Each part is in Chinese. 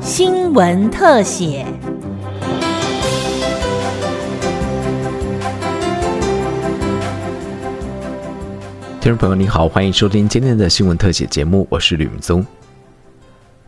新闻特写。听众朋友，你好，欢迎收听今天的新闻特写节目，我是吕明宗。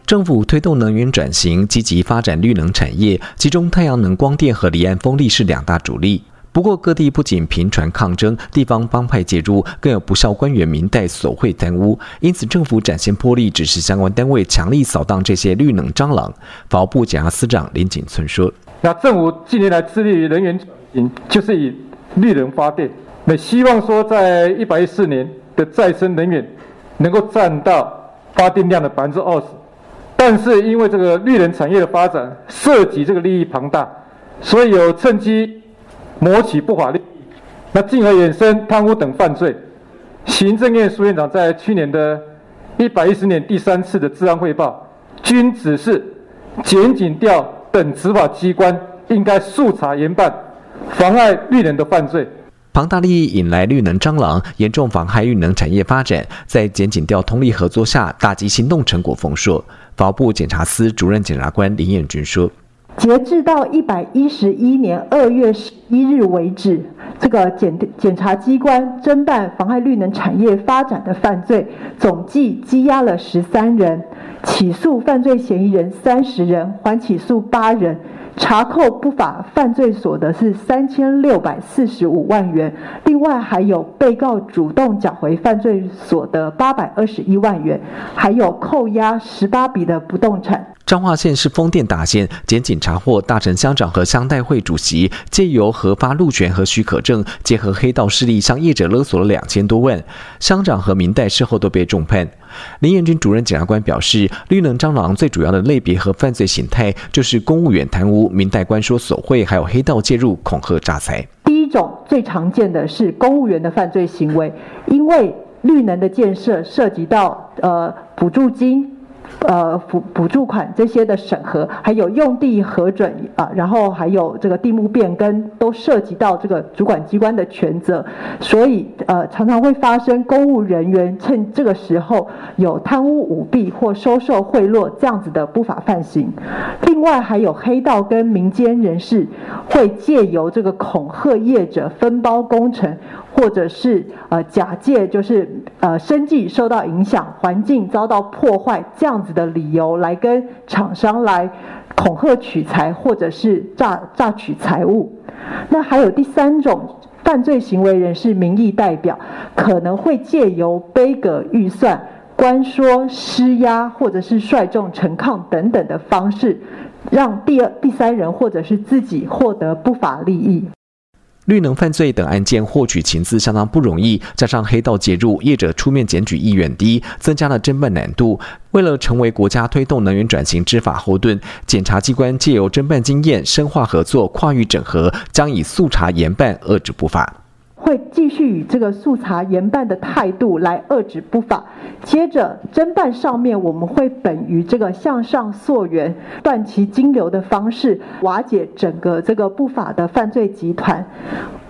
政府推动能源转型，积极发展绿能产业，其中太阳能、光电和离岸风力是两大主力。不过，各地不仅频传抗争，地方帮派介入，更有不少官员明代索贿贪污，因此政府展现魄力，指示相关单位强力扫荡这些绿能蟑螂。法务部检察司长林景村说：“那政府近年来致力于能源转型，就是以绿能发电，那希望说在一百一十四年的再生能源能够占到发电量的百分之二十。”但是因为这个绿能产业的发展涉及这个利益庞大，所以有趁机谋取不法利益，那进而衍生贪污等犯罪。行政院苏院长在去年的一百一十年第三次的治安汇报，均指示检警调等执法机关应该速查严办妨碍绿能的犯罪。庞大利益引来绿能蟑螂，严重妨害绿能产业发展。在检警调通力合作下，打击行动成果丰硕。法务部检察司主任检察官林彦军说：“截至到一百一十一年二月十一日为止，这个检检察机关侦办妨害绿能产业发展的犯罪，总计羁押了十三人，起诉犯罪嫌疑人三十人，还起诉八人。”查扣不法犯罪所得是三千六百四十五万元，另外还有被告主动缴回犯罪所得八百二十一万元，还有扣押十八笔的不动产。彰化县是风电大县，检警查获大城乡长和乡代会主席借由核发路权和许可证，结合黑道势力向业者勒索了两千多万。乡长和民代事后都被重判。林彦军主任检察官表示，绿能蟑螂最主要的类别和犯罪形态就是公务员贪污、民代官说索贿，还有黑道介入恐吓诈财。第一种最常见的是公务员的犯罪行为，因为绿能的建设涉及到呃补助金。呃，补补助款这些的审核，还有用地核准啊，然后还有这个地目变更，都涉及到这个主管机关的权责，所以呃，常常会发生公务人员趁这个时候有贪污舞弊或收受贿赂这样子的不法犯行。另外，还有黑道跟民间人士会借由这个恐吓业者分包工程。或者是呃假借就是呃生计受到影响、环境遭到破坏这样子的理由来跟厂商来恐吓取财，或者是诈诈取财物。那还有第三种犯罪行为人士民意代表，可能会借由杯葛预算、官说施压，或者是率众陈抗等等的方式，让第二、第三人或者是自己获得不法利益。绿能犯罪等案件获取情资相当不容易，加上黑道介入，业者出面检举意愿低，增加了侦办难度。为了成为国家推动能源转型执法后盾，检察机关借由侦办经验，深化合作，跨域整合，将以速查严办，遏制不法。会继续以这个速查严办的态度来遏止不法。接着侦办上面，我们会本于这个向上溯源、断其金流的方式，瓦解整个这个不法的犯罪集团，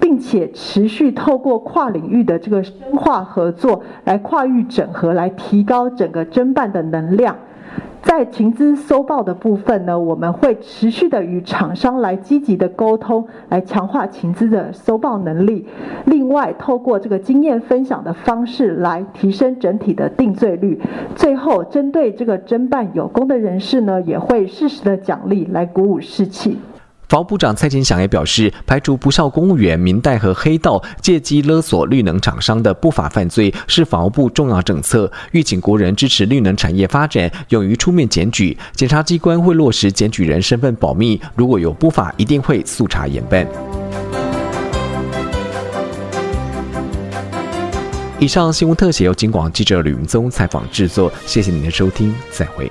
并且持续透过跨领域的这个深化合作，来跨域整合，来提高整个侦办的能量。在情资搜报的部分呢，我们会持续的与厂商来积极的沟通，来强化情资的搜报能力。另外，透过这个经验分享的方式来提升整体的定罪率。最后，针对这个侦办有功的人士呢，也会适时的奖励来鼓舞士气。法务部长蔡金祥也表示，排除不孝公务员、民代和黑道借机勒索绿能厂商的不法犯罪是法务部重要政策，欲请国人支持绿能产业发展，勇于出面检举。检察机关会落实检举人身份保密，如果有不法，一定会速查严办。以上新闻特写由金广记者吕明宗采访制作，谢谢您的收听，再会。